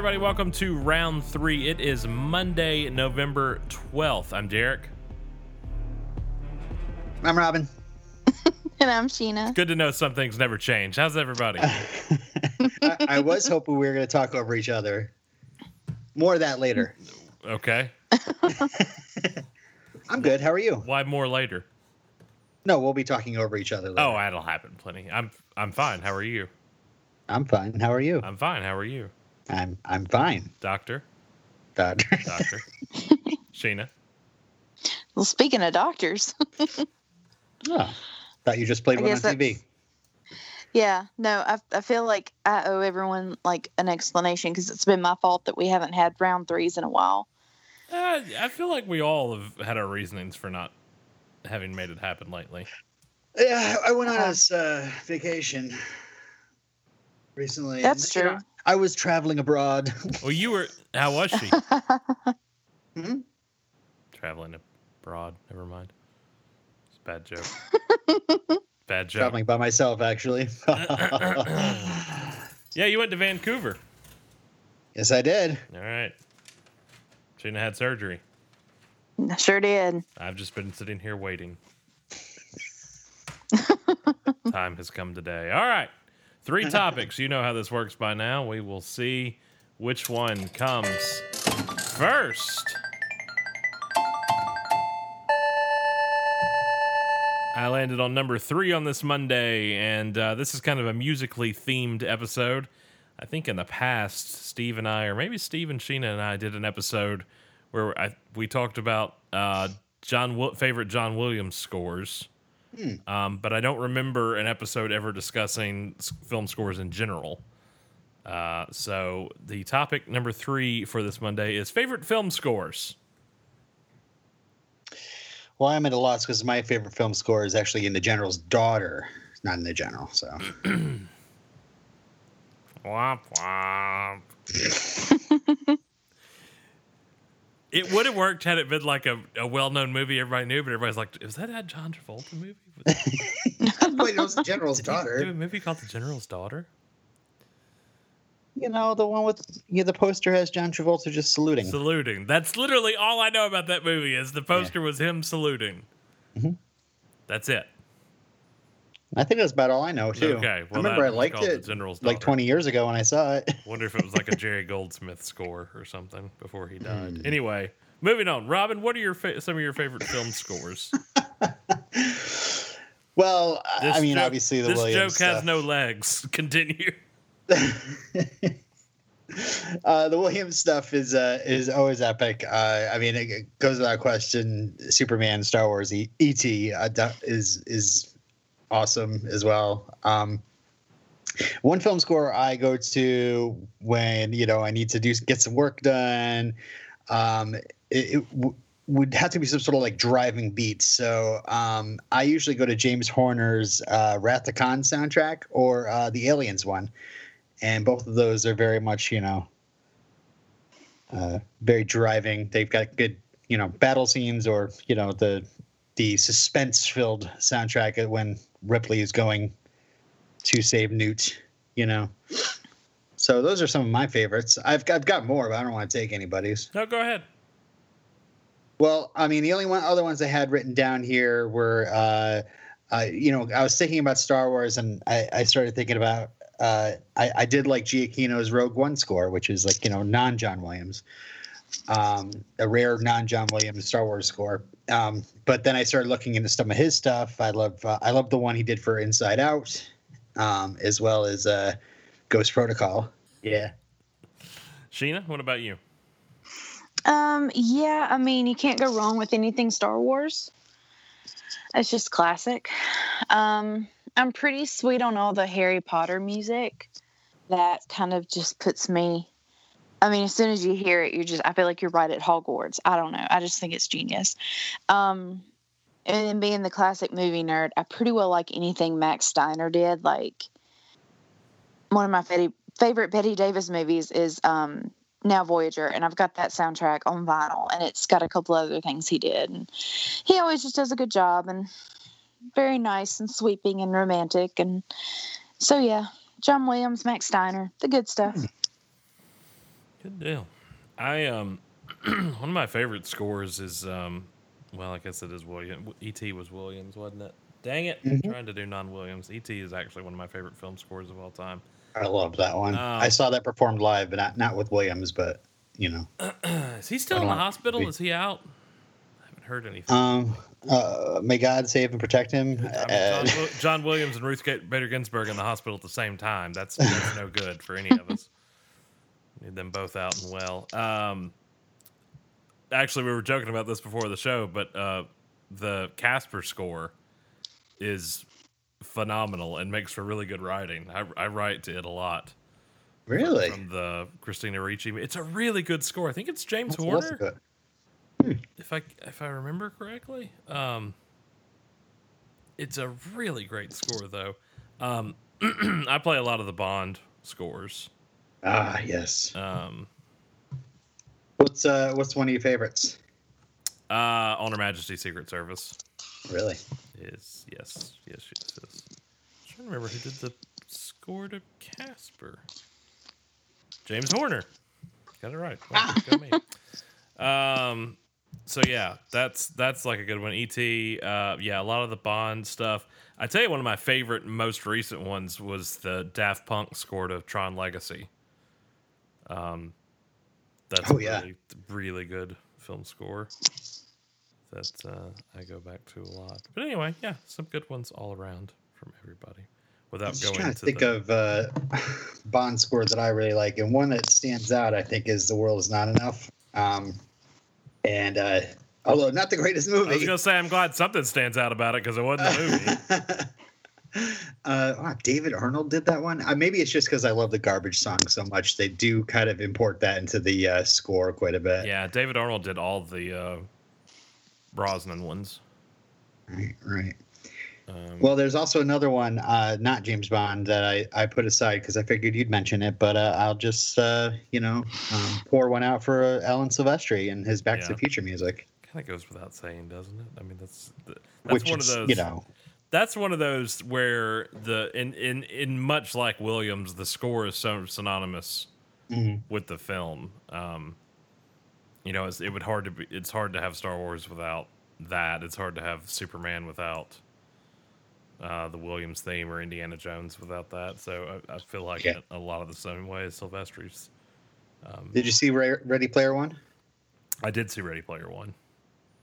everybody. Welcome to round three. It is Monday, November 12th. I'm Derek. I'm Robin. And I'm Sheena. Good to know some things never change. How's everybody? I, I was hoping we were going to talk over each other. More of that later. Okay. I'm good. How are you? Why more later? No, we'll be talking over each other. Later. Oh, that'll happen plenty. I'm I'm fine. How are you? I'm fine. How are you? I'm fine. How are you? I'm I'm fine. Doctor? Doctor. Doctor? Sheena? Well, speaking of doctors, oh, thought you just played I one on TV. yeah, no, I, I feel like I owe everyone like an explanation because it's been my fault that we haven't had round threes in a while. Uh, I feel like we all have had our reasonings for not having made it happen lately. Yeah, I went on Uh-huh. a uh, vacation recently. That's and, you know, true. I was traveling abroad. Well, you were. How was she? Hmm? Traveling abroad. Never mind. It's a bad joke. bad joke. traveling by myself, actually. Yeah, you went to Vancouver. yes, I did. All right. Sheena had surgery. I sure did. I've just been sitting here waiting. Time has come today. All right. Three topics. You know how this works by now. We will see which one comes first. I landed on number three on this Monday, and uh, this is kind of a musically themed episode. I think in the past, Steve and I, or maybe Steve and Sheena and I, did an episode where I, we talked about uh, John favorite John Williams scores. Um, but I don't remember an episode ever discussing film scores in general. Uh, so the topic number three for this Monday is favorite film scores. Well, I'm at a loss because my favorite film score is actually in the General's daughter, not in the General. So Womp womp. it would have worked had it been like a, a well known movie everybody knew, but everybody's like, is that a John Travolta movie? Wait, it was the General's Did he do a movie called The General's Daughter? You know, the one with yeah, the poster has John Travolta just saluting. Saluting. That's literally all I know about that movie is the poster was him saluting. Mhm. That's it. I think that's about all I know too. Okay, well, I remember I liked it like 20 years ago when I saw it. Wonder if it was like a Jerry Goldsmith score or something before he died. Hmm. Anyway, moving on. Robin, what are your fa- some of your favorite film scores? well, This I mean, joke- obviously the this Williams joke has no legs. Continue. uh, the Williams stuff is uh, is always epic. Uh, I mean, it, goes without question. Superman, Star Wars, E- E.T. Uh, is is awesome as well. Um, one film score I go to when you know I need to do get some work done. Um, it, it w- would have to be some sort of like driving beat. So um, I usually go to James Horner's uh, Wrath of Khan soundtrack or uh, the Aliens one and both of those are very much you know uh, very driving they've got good you know battle scenes or you know the the suspense filled soundtrack when ripley is going to save newt you know so those are some of my favorites i've, I've got more but i don't want to take anybody's No, go ahead. well, I mean, the only one other ones I had written down here were, uh, uh, you know, I was thinking about Star Wars, and I, I started thinking about. Uh, I, I did like Giacchino's Rogue One score, which is like you know non John Williams, um, a rare non John Williams Star Wars score. Um, but then I started looking into some of his stuff. I love uh, I love the one he did for Inside Out, um, as well as uh, Ghost Protocol. Yeah. Sheena, what about you? Um, yeah, I mean, you can't go wrong with anything Star Wars. It's just classic. Um, I'm pretty sweet on all the Harry Potter music. That kind of just puts me. I mean, as soon as you hear it, you're just. I feel like you're right at Hogwarts. I don't know. I just think it's genius. Um, and then being the classic movie nerd, I pretty well like anything Max Steiner did. Like one of my favorite favorite Bette Davis movies is um, now Voyager, and I've got that soundtrack on vinyl, and it's got a couple other things he did, and he always just does a good job, and very nice and sweeping and romantic, and so yeah, John Williams, Max Steiner, the good stuff. Good deal. I um, one of my favorite scores is um, well, I guess it is William. E.T. was Williams, wasn't it? Dang it! Mhm. I'm trying to do non-Williams. E.T. is actually one of my favorite film scores of all time. I love that one. Um, I saw that performed live, but not not with Williams, but you know. is he still in the hospital? Is he out? I haven't heard anything. Um, uh, may God save and protect him. I mean, Uh, John, John Williams and Ruth Bader Ginsburg in the hospital at the same time. That's, that's no good for any of us. Need them both out and well. Um, actually, we were joking about this before the show, but uh, the Casper score is phenomenal and makes for really good writing. I, I write to it a lot. really? From the Christina Ricci. It's a really good score. I think it's James what's Horner if I if I remember correctly. Um, it's a really great score though. Um, I play a lot of the Bond scores. Ah, yes. Um, What's uh, what's one of your favorites? uh, On Her Majesty's Secret Service Really? is yes, yes, yes, yes. I'm trying to remember who did the score to Casper. James Horner. Got it right. Well, go me. Um, so yeah, that's that's like a good one. Et, uh, yeah, a lot of the Bond stuff. I tell you, one of my favorite, most recent ones was the Daft Punk score to Tron Legacy. Um, that's Oh, a yeah. really, really good film score that uh, I go back to a lot. But anyway, yeah, some good ones all around from everybody. I'm Without just going trying into to think the, of uh, Bond score that I really like, and one that stands out, I think, is "The World Is Not Enough." Um, and uh, although not the greatest movie, I was gonna say I'm glad something stands out about it because it wasn't a movie. uh, wow, David Arnold did that one. Uh, maybe it's just because I love the garbage song so much. They do kind of import that into the uh, score quite a bit. yeah, David Arnold did all the uh, Brosnan ones. Right, right. Um, Well, there's also another one, uh, not James Bond, that I, I put aside because I figured you'd mention it, but uh, I'll just, uh, you know, um, pour one out for uh, Alan Silvestri and his Back to the Future music, kind of goes without saying, doesn't it? I mean, that's that's which one is, of those. you know, that's one of those where the in in in much like Williams, the score is so synonymous mhm. with the film. Um, you know, it's, it would hard to be. It's hard to have Star Wars without that. It's hard to have Superman without uh, the Williams theme or Indiana Jones without that. So I, I feel like Yeah. in a lot of the same way as Silvestri's. Um, did you see Ready Player One? I did see Ready Player One.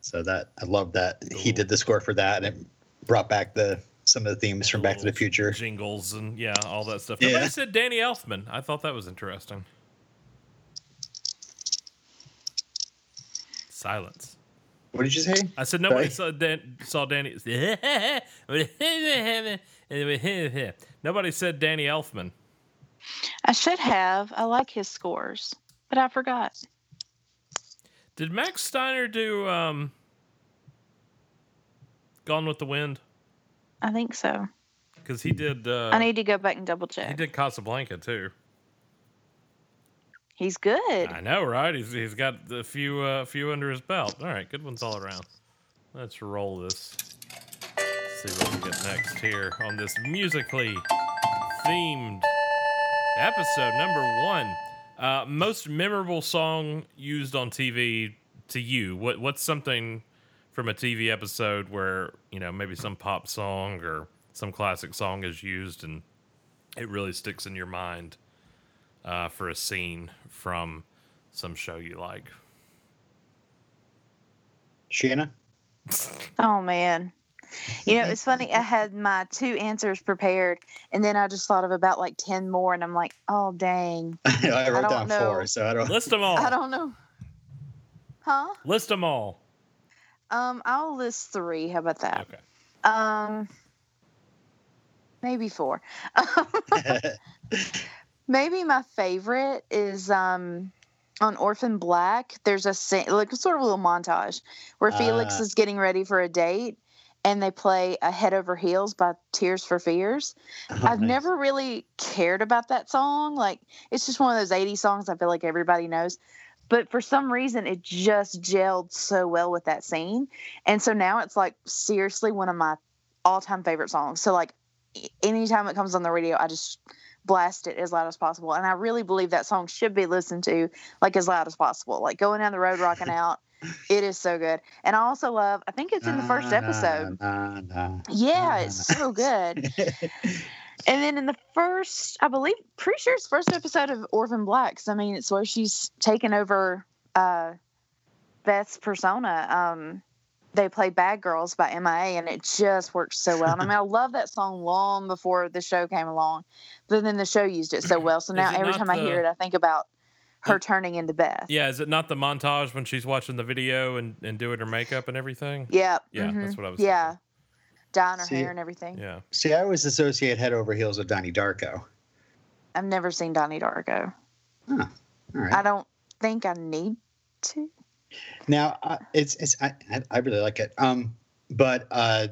So that I love that he did the score for that, and it brought back the some of the themes from Back to the Future. jingles and yeah, all that stuff. Yeah. Nobody said Danny Elfman. I thought that was interesting. Silence. What did you say? I said nobody Sorry? saw Dan- saw Danny. nobody said Danny Elfman. I should have. I like his scores, but I forgot. Did Max Steiner do um, Gone with the Wind? I think so. Because he did. Uh, I need to go back and double check. he did Casablanca too. He's good. I know, right? He's he's got a few uh, few under his belt. All right, good ones all around. Let's roll this. See what we get next here on this musically themed episode number one. Uh, most memorable song used on TV to you? What what's something from a TV episode where you know maybe some pop song or some classic song is used and it really sticks in your mind uh, for a scene from some show you like? Shanna? Oh man. You know, it's funny. I had my two answers prepared, and then I just thought of about like ten more, and I'm like, oh dang, I wrote don't down know. four, so I don't. List them all. I don't know. Huh? List them all. Um, I'll list three. How about that? Okay. Um, maybe four. maybe my favorite is um on Orphan Black. There's a like sort of a little montage where Felix Ah. is getting ready for a date, and they play a Head Over Heels by Tears for Fears. I've Nice. never really cared about that song. Like it's just one of those 80s songs I feel like everybody knows. But for some reason it just gelled so well with that scene. And so now it's like seriously one of my all-time favorite songs. So like anytime it comes on the radio, I just blast it as loud as possible. And I really believe that song should be listened to like as loud as possible. Like going down the road, rocking out. It is so good. And I also love, I think it's in the first episode. na, na. Yeah, it's so good. And then in the first, I believe, pretty sure it's first episode of Orphan Blacks. I mean, it's where she's taken over uh, Beth's persona. Um, they play Bad Girls by MIA, and it just works so well. And I mean, I love that song long before the show came along, but then the show used it so well. So now every time I hear it, I think about her turning into Beth. Yeah, is it not the montage when she's watching the video and, and doing her makeup and everything? Yep. Yeah, mhm, that's what I was Yeah. Dyeing her See, hair and everything. Yeah. See, I always associate head over heels with Donnie Darko. I've never seen Donnie Darko. All right. I don't think I need to. Now uh, it's it's I, I- I really like it. Um, but uh,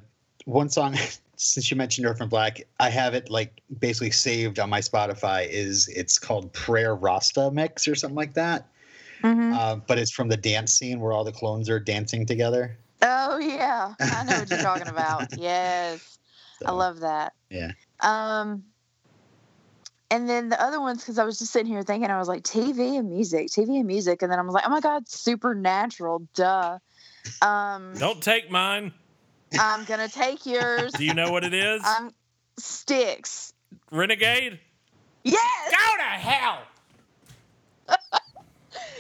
one song since you mentioned Orphan Black, I have it like basically saved on my Spotify. Is it's called Prayer Rasta Mix or something like that. Mhm. Uh, but it's from the dance scene where all the clones are dancing together. Oh yeah, I know what you're talking about. Yes, I love that. Yeah. Um, and then the other ones, because I was just sitting here thinking, I was like, TV and music, TV and music, and then I was like, oh my god, Supernatural, duh. Um, Don't take mine. I'm gonna take yours. Do you know what it is? I'm Styx. Renegade? Yes. Go to hell!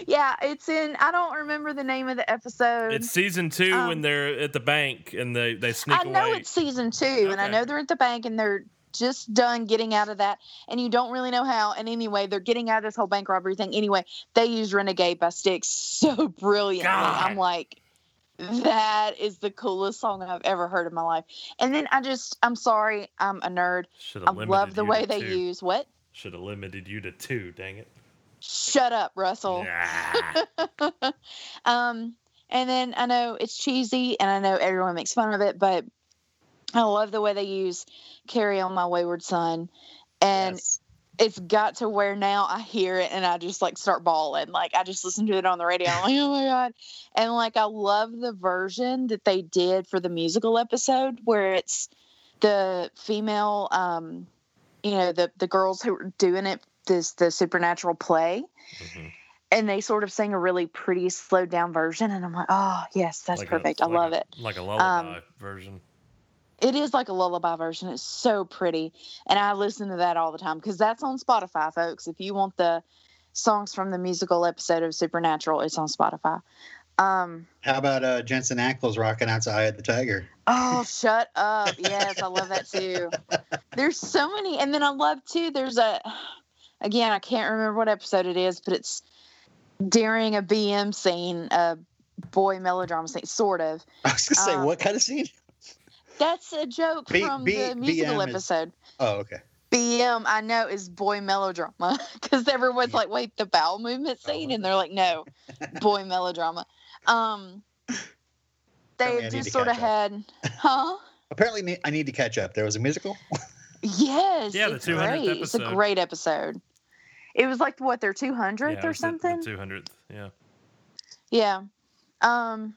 Yeah, it's in. I don't remember the name of the episode. It's season two Um, when they're at the bank and they, they sneak I know away. it's season two, and I know they're at the bank and they're just done getting out of that, and you don't really know how. And anyway, they're getting out of this whole bank robbery thing. Anyway, they use "Renegade" by Styx so brilliantly. God. I'm like, that is the coolest song I've ever heard in my life. And then I just, I'm sorry, I'm a nerd. I love the way they two. use what? Should have limited you to two, dang it. Shut up, Russell. Nah. um, and then I know it's cheesy, and I know everyone makes fun of it, but I love the way they use "Carry On My Wayward Son," and yes. it's got to where now I hear it and I just like start bawling. Like I just listen to it on the radio. I'm like, oh my god! And like I love the version that they did for the musical episode where it's the female, um, you know, the the girls who are doing it this the supernatural play Mhm. and they sort of sing a really pretty slowed down version and i'm like oh yes that's Like perfect i like love a- it Like a lullaby Um, version. it is like a lullaby version it's so pretty and i listen to that all the time because that's on spotify folks if you want the songs from the musical episode of supernatural it's on spotify um How about uh, Jensen Ackles rocking out to "Eye of the Tiger"? oh shut up yes i love that too there's so many and then i love too there's a again i can't remember what episode it is but it's during a bm scene a boy melodrama scene sort of I was gonna say, Uh, what kind of scene? That's a joke B- from B- the musical BM is- episode. Oh, okay. BM, I know, is boy melodrama because everyone's like, "Wait, the bowel movement scene," and they're like, "No, boy melodrama." Um, Tell me I they just sort of up. had, huh? Apparently, I need to catch up. There was a musical. Yes, Yeah, the it's 200th great. It's a great episode. It was like what their two hundredth yeah, or was the- something. The, 200th, yeah. Yeah. Um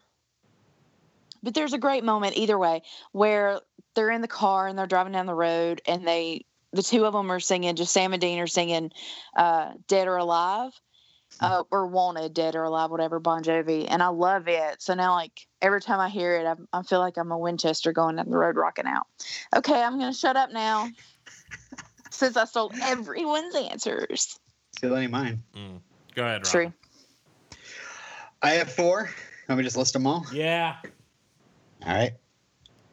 but there's a great moment either way where they're in the car and they're driving down the road and they the two of them are singing just Sam and Dean are singing uh Dead or Alive uh, or Wanted Dead or Alive whatever Bon Jovi and I love it. So now like every time I hear it I, I feel like I'm a Winchester going down the road rocking out. Okay, I'm going to shut up now. Since I stole everyone's answers. Steal any of mine. Mm. Go ahead, Rob. True. I have four. Let me just list them all. Yeah. All right.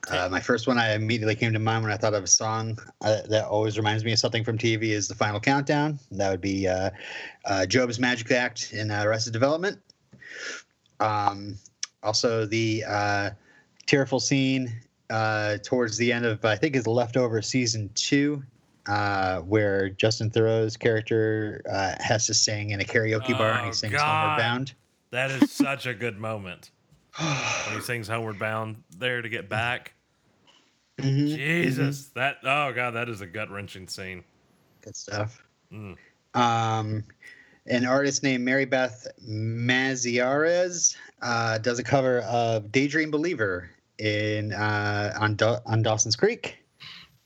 Uh, my first one I immediately came to mind when I thought of a song uh, that always reminds me of something from TV is the Final Countdown. That would be uh, uh, Gob's Magic Act in uh, Arrested Development. Um, also, the uh, tearful scene uh, towards the end of I think is leftover season two, uh, where Justin Theroux's character uh, has to sing in a karaoke bar and Oh, he sings God. Homeward Bound. That is such a good moment. when he sings Homeward Bound there to get back. Mhm, Jesus. That oh god, that is a gut wrenching scene. Good stuff. Mm. Um, an artist named Mary Beth Maziarz uh, does a cover of "Daydream Believer" in uh, on Da- on Dawson's Creek.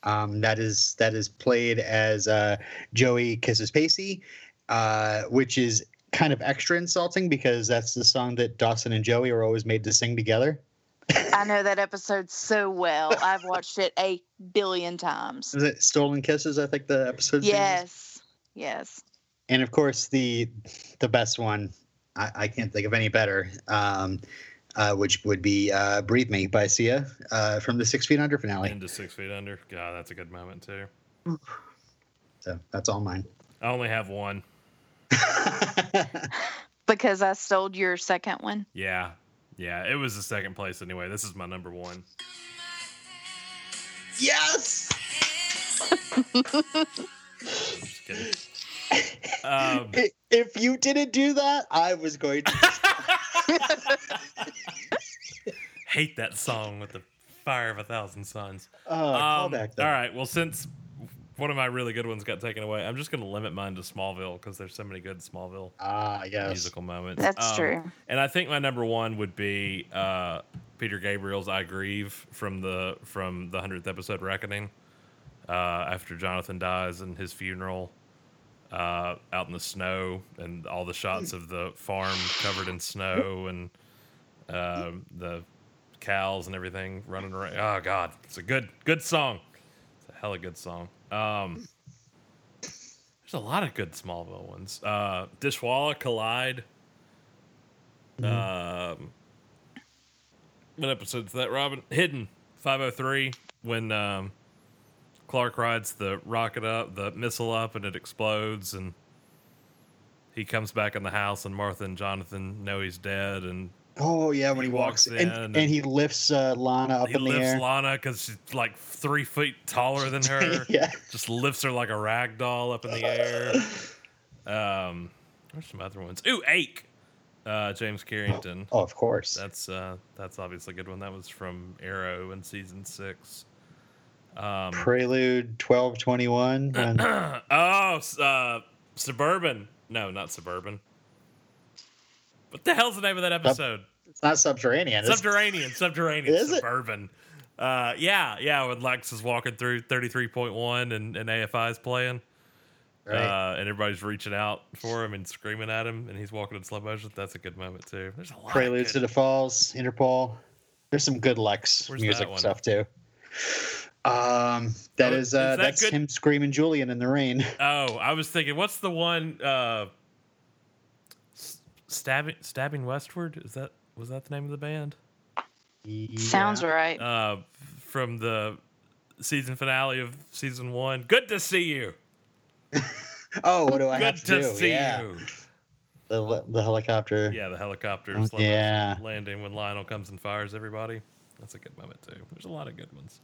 Um, that is that is played as uh, Joey kisses Pacey, uh, which is kind of extra insulting because that's the song that Dawson and Joey are always made to sing together. I know that episode so well. I've watched it a billion times. Is it Stolen Kisses? I think the episode. Yes. Yes. And of course the the best one. I, I can't think of any better. Um, uh, which would be uh, "Breathe Me" by Sia uh, from the Six Feet Under finale. Into Six Feet Under. God, that's a good moment too. So that's all mine. I only have one. Because I stole your second one. Yeah, yeah. It was the second place anyway. This is my number one. yes. Just kidding. Um, If you didn't do that, I was going to. hate that song with the fire of a thousand suns. Oh, Um, callback though. all right. Well, since one of my really good ones got taken away, I'm just going to limit mine to Smallville because there's so many good Smallville Ah, yes. musical moments. That's Um, true. And I think my number one would be uh, Peter Gabriel's "I Grieve" from the from the hundredth episode Reckoning. Uh, after Jonathan dies and his funeral, uh, out in the snow, and all the shots of the farm covered in snow, and um, the cows and everything running around. Oh God, it's a good good song. It's a hella good song. Um, there's a lot of good Smallville ones. Uh, Dishwalla Collide. Um, what episode's that, Robin? Hidden 503 when um, Clark rides the rocket up, the missile up, and it explodes, and he comes back in the house, and Martha and Jonathan know he's dead, and Oh yeah, when He he, walks, walks in, in and, and- he lifts uh, Lana up in the air. He lifts air. Lana because she's like three feet taller than her. yeah. Just lifts her like a rag doll up in the air. Um, there's some other ones. Ooh, Ache. Uh, James Carrington. Oh, of course. That's uh, that's obviously a good one. That was from Arrow in season six. Um, Prelude twelve twenty one. oh, uh, Suburban. No, not Suburban. What the hell's the name of that episode? It's not subterranean. Subterranean. Subterranean. Is it? Suburban. Uh, yeah, yeah. When Lex is walking through thirty three point one and, and AFI is playing, right. uh, and everybody's reaching out for him and screaming at him, and he's walking in slow motion. That's a good moment too. There's a lot. of Prelude to the Falls, Interpol. There's some good Lex Where's music stuff too. Um, that Oh, is is uh, that that's good? him screaming Julian in the rain. Oh, I was thinking, what's the one? Uh, stabbing, stabbing westward. Is that was that the name of the band? Sounds Yeah. right. Uh, from the season finale of season one. Good to see you. Oh, what do I Good have to, to do? see yeah, you. the the helicopter. Yeah, the helicopter Oh, yeah. landing when Lionel comes and fires everybody. That's a good moment too. There's a lot of good ones.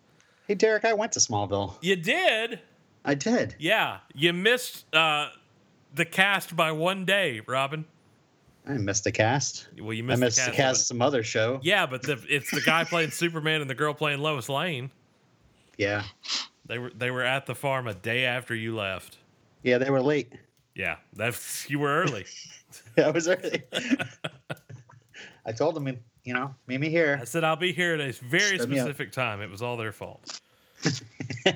Hey, Derek, I went to Smallville. You did, I did. yeah. You missed uh, the cast by one day, Robin. I missed the cast. Well, you missed. I missed, the the cast. cast of some other show. Yeah, but the, it's the guy playing Superman and the girl playing Lois Lane. Yeah, They were they were at the farm a day after you left. yeah, they were late. Yeah, that's you were early. I was early. I told them, you know, meet me here. I said I'll be here at a very specific time. It was all their fault. uh,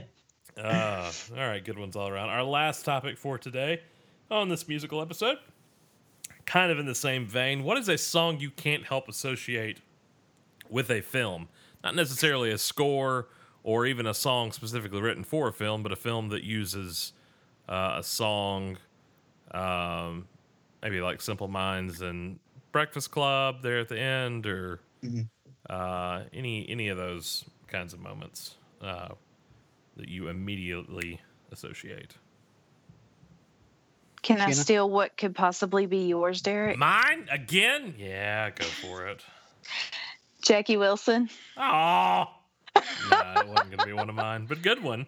all right, good ones all around. Our last topic for today on this musical episode, kind of in the same vein. What is a song you can't help associate with a film? Not necessarily a score or even a song specifically written for a film, but a film that uses uh, a song, um, maybe like Simple Minds and Breakfast Club there at the end, or uh, any any of those kinds of moments uh, that you immediately associate. Can I steal what could possibly be yours, Derek? Mine again? Yeah, go for it. Jackie Wilson. Oh, nah, it wasn't gonna be one of mine, but good one.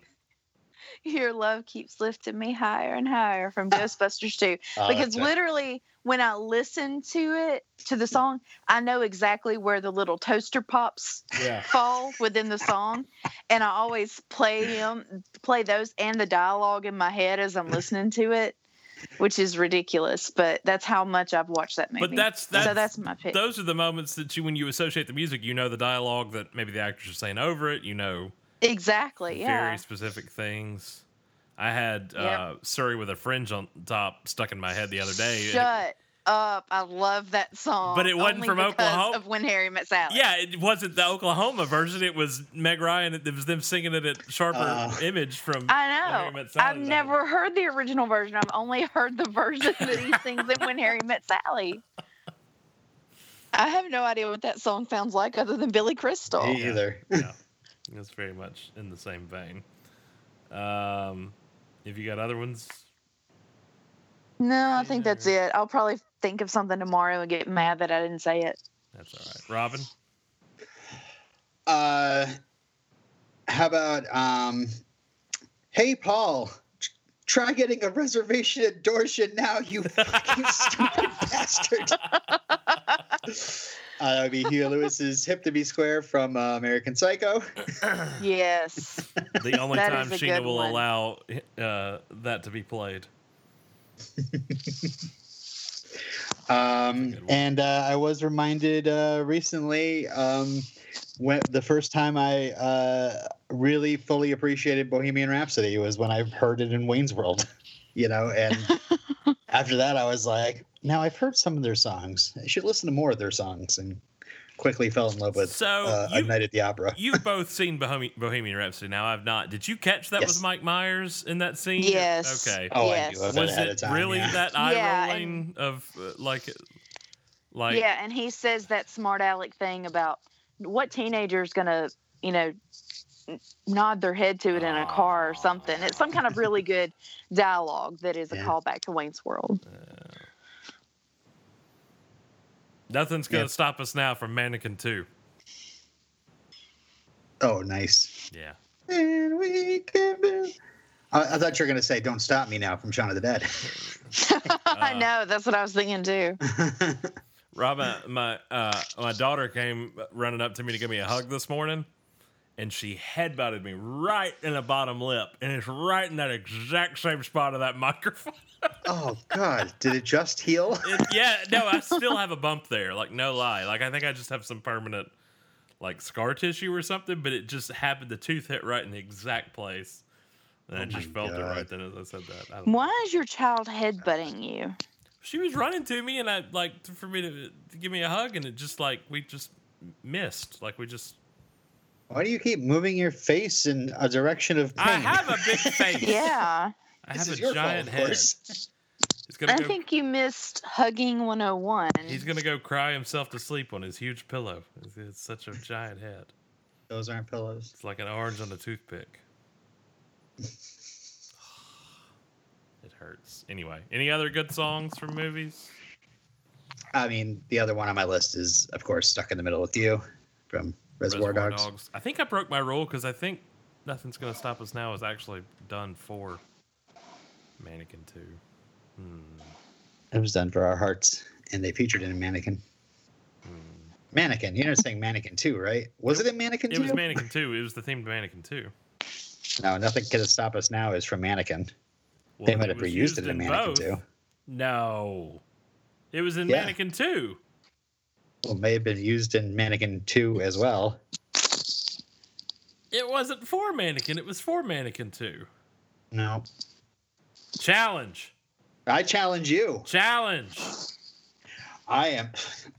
Your love keeps lifting me higher and higher from ah. Ghostbusters 2. Oh, because that's right. literally, when I listen to it, to the song, I know exactly where the little toaster pops Yeah. fall within the song. And I always play them, play those and the dialogue in my head as I'm listening to it, which is ridiculous. But that's how much I've watched that movie. But that's that's, so that's my pick. those are the moments that you when you associate the music, you know the dialogue that maybe the actors are saying over it. You know Exactly. Yeah. very specific things. I had Yep. uh, Surrey with a fringe on top stuck in my head the other day. Shut up! I love that song. But it wasn't only from Oklahoma? Of when Harry met Sally. yeah, it wasn't the Oklahoma version. It was Meg Ryan. It was them singing it at Sharper Oh. Image from. I Harry know. Met Sally I've back in- never heard the original version. I've only heard the version that he sings in When Harry Met Sally. I have no idea what that song sounds like other than Billy Crystal. Me either. yeah, it's very much in the same vein. Um, if you got other ones, No, I think that's it. I'll probably think of something tomorrow and get mad that I didn't say it. that's all right. Robin, Uh, how about um, hey Paul, tr- try getting a reservation at Dorsia now, you fucking stupid bastard. Uh, that would be Huey Lewis's "Hip to Be Square" from uh, American Psycho. Yes. the only That time is Sheena will one. allow uh, that to be played. Um, and uh, I was reminded uh, recently um, when the first time I uh, really fully appreciated Bohemian Rhapsody was when I heard it in Wayne's World. You know, and after that, I was like, now I've heard some of their songs. I should listen to more of their songs, and quickly fell in love with So uh, A Night at the Opera. You've both seen Bohemian, Bohemian Rhapsody. Now I've not. Did you catch that was Mike Myers in that scene? Yes. Okay. Oh, I Yes. knew of was it time. really yeah. that eye Yeah, and- rolling of uh, like, like? yeah, and he says that smart aleck thing about what teenager's gonna, you know, nod their head to it in a car or something. It's some kind of really good dialogue that is a Yeah. callback to Wayne's World. Nothing's gonna Yep. stop us now from Mannequin Two. Oh, nice. Yeah. And we can be- I, I thought you were going to say "Don't Stop Me Now" from Shaun of the Dead. I Uh, know that's what I was thinking too. Robin, my uh, my daughter came running up to me to give me a hug this morning, and she headbutted me right in the bottom lip, and it's right in that exact same spot of that microphone. Oh God! Did it just heal? It- yeah, no, I still have a bump there. Like no lie, like I think I just have some permanent like scar tissue or something, but it just happened. The tooth hit right in the exact place, and I Oh just my felt it right then as I said that. I don't- Why is your child headbutting you? She was running to me, and I like for me to, to give me a hug, and it just like we just missed, like we just. Why do you keep moving your face in a direction of pain? I have a big face. Yeah, I This have a giant fault, head. He's gonna I go. think you missed hugging 101. He's gonna go cry himself to sleep on his huge pillow. It's, it's such a giant head. Those aren't pillows. It's like an orange on a toothpick. it hurts. Anyway, any other good songs from movies? I mean, the other one on my list is, of course, "Stuck in the Middle with You" from Reservoir, Dogs. I think I broke my rule because I think nothing's gonna stop us now is actually done for Mannequin Two. Hmm. It was done for our hearts, and they featured in a Mannequin. Hmm. Mannequin. You're not saying Mannequin Two, right? Was it in Mannequin 2? It was Mannequin Two. It was the theme of Mannequin Two. no, nothing can stop us now is from Mannequin. Well, they might have reused used it in Mannequin both. Two. No, it was in Yeah. Mannequin Two. Well, it may have been used in Mannequin Two as well. It wasn't for Mannequin. It was for Mannequin Two. No, Challenge. I challenge you. Challenge. I am.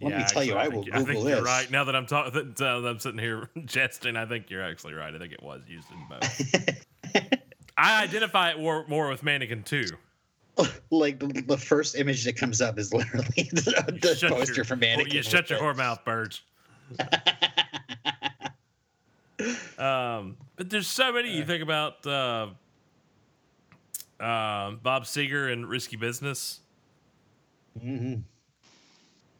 Let Yeah, me tell you, actually, I will think, I Google think this. you're right. Now that I'm talking, uh, that I'm sitting here jesting, I think you're actually right. I think it was used in both. I identify it more, more with Mannequin 2. like the, the first image that comes up is literally the, the poster your, from oh, Mannequin. You shut your whore mouth, birds. um, but there's so many. You think about uh, uh, Bob Seger and Risky Business. Mhm.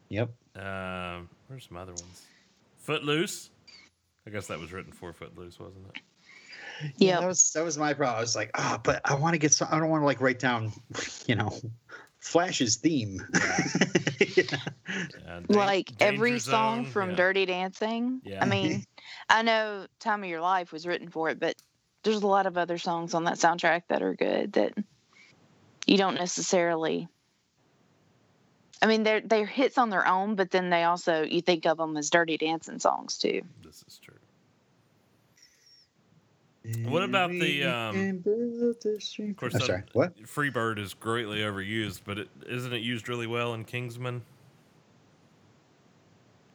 Yep. Um, where's some other ones? Footloose. I guess that was written for Footloose, wasn't it? Yeah, Yep. that was that was my problem. I was like, ah, but I want to get some. I don't want to like write down, you know, Flash's theme. Yeah. Dan- like every Danger song Zone, from yeah. Dirty Dancing. Yeah. I mean, I know Time of Your Life was written for it, but there's a lot of other songs on that soundtrack that are good that you don't necessarily. I mean, they're they're hits on their own, but then they also you think of them as Dirty Dancing songs too. This is true. What about the, um, can build Of course, I'm that- sorry. What? Freebird is greatly overused, but it, isn't it used really well in Kingsman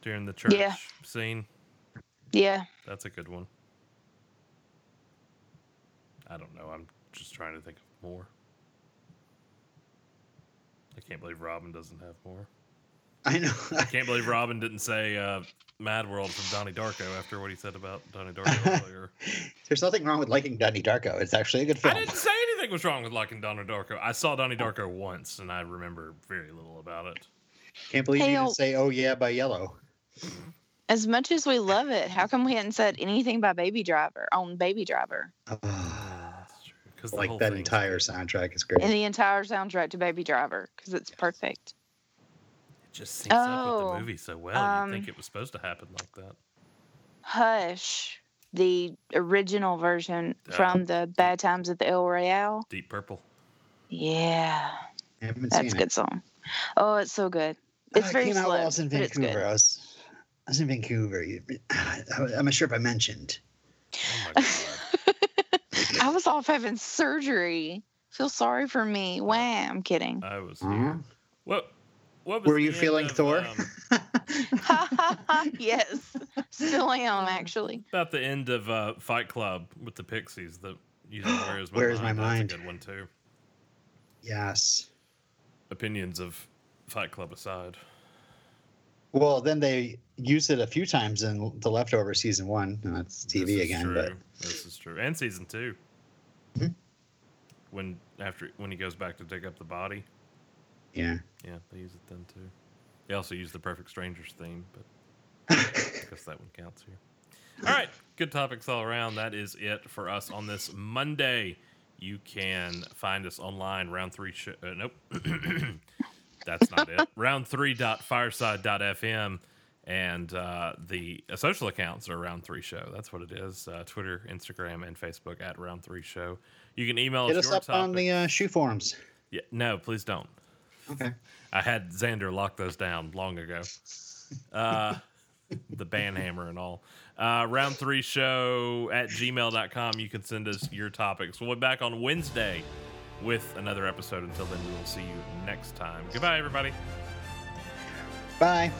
during the church Yeah. scene? Yeah. That's a good one. I don't know. I'm just trying to think of more. I can't believe Robin doesn't have more. I know. I can't believe Robin didn't say uh, Mad World from Donnie Darko after what he said about Donnie Darko earlier. There's nothing wrong with liking Donnie Darko. It's actually a good film. I film. didn't say anything was wrong with liking Donnie Darko. I saw Donnie Darko once, and I remember very little about it. Can't believe Hey, you oh- didn't say "Oh yeah" by Yello. As much as we love it, how come we hadn't said anything by Baby Driver on Baby Driver? Oh, That's true. Because like that entire soundtrack is great. And the entire soundtrack to Baby Driver because it's perfect. It just syncs up with Oh, the movie so well. um, You'd think it was supposed to happen like that. Hush, the original version Ah. from the Bad Times at the El Royale. Deep Purple. Yeah, that's a seen good song. Oh, it's so good. It's Uh, very it came slow, while I was in but it's Vancouver. good. I was, I was in Vancouver. You- I- I'm not sure if I mentioned. Oh my god. I was off having surgery. Feel sorry for me. Wah, I'm kidding. I was here. What? What was Were you end feeling of, Thor? um, yes, still am actually. about the end of uh, Fight Club with the Pixies? The you know, where is my Where is mind? my That's mind? a good one too. yes. Opinions of Fight Club aside. Well, then they used it a few times in the leftover season one. And that's TV again, True. but this is true, and season 2 Hmm? When after when he goes back to dig up the body. Yeah. Yeah, they use it then too. They also use the Perfect Strangers theme, but I guess that one counts here. All right, good topics all around. That is it for us on this Monday. You can find us online, round three. Sh- uh, nope. That's not it. round three.fireside.fm and uh, the uh, social accounts are round three show. That's what it is. Uh, Twitter, Instagram, and Facebook at round three show. You can email Hit us us your up on the uh, shoe forums. yeah, no, please don't. Okay. I had Xander lock those down long ago. Uh, the band hammer and all. Uh, round three show at gmail.com. You can send us your topics. We'll be back on Wednesday with another episode. Until then, we will see you next time. Goodbye, everybody. Bye.